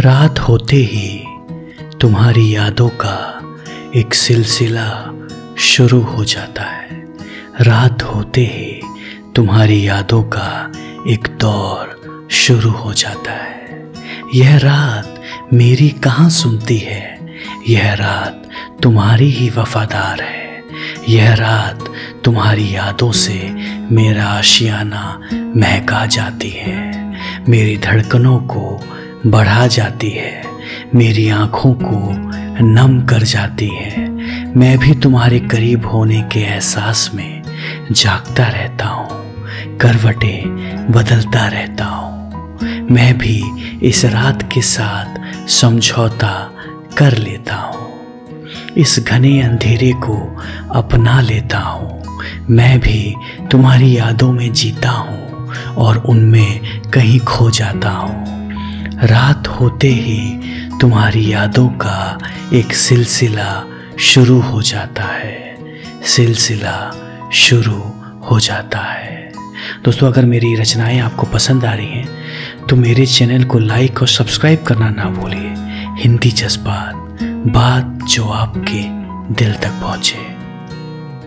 रात होते ही तुम्हारी यादों का एक सिलसिला शुरू हो जाता है। रात होते ही तुम्हारी यादों का एक दौर शुरू हो जाता है। यह रात मेरी कहाँ सुनती है? यह रात तुम्हारी ही वफादार है। यह रात तुम्हारी यादों से मेरा आशियाना महका जाती है। मेरी धड़कनों को बढ़ा जाती है। मेरी आँखों को नम कर जाती है। मैं भी तुम्हारे करीब होने के एहसास में जागता रहता हूँ। करवटें बदलता रहता हूँ। मैं भी इस रात के साथ समझौता कर लेता हूँ। इस घने अंधेरे को अपना लेता हूँ। मैं भी तुम्हारी यादों में जीता हूँ और उनमें कहीं खो जाता हूँ। रात होते ही तुम्हारी यादों का एक सिलसिला शुरू हो जाता है। सिलसिला शुरू हो जाता है। दोस्तों, अगर मेरी रचनाएँ आपको पसंद आ रही हैं तो मेरे चैनल को लाइक और सब्सक्राइब करना ना भूलिए। हिंदी जज्बात, बात जो आपके दिल तक पहुँचे।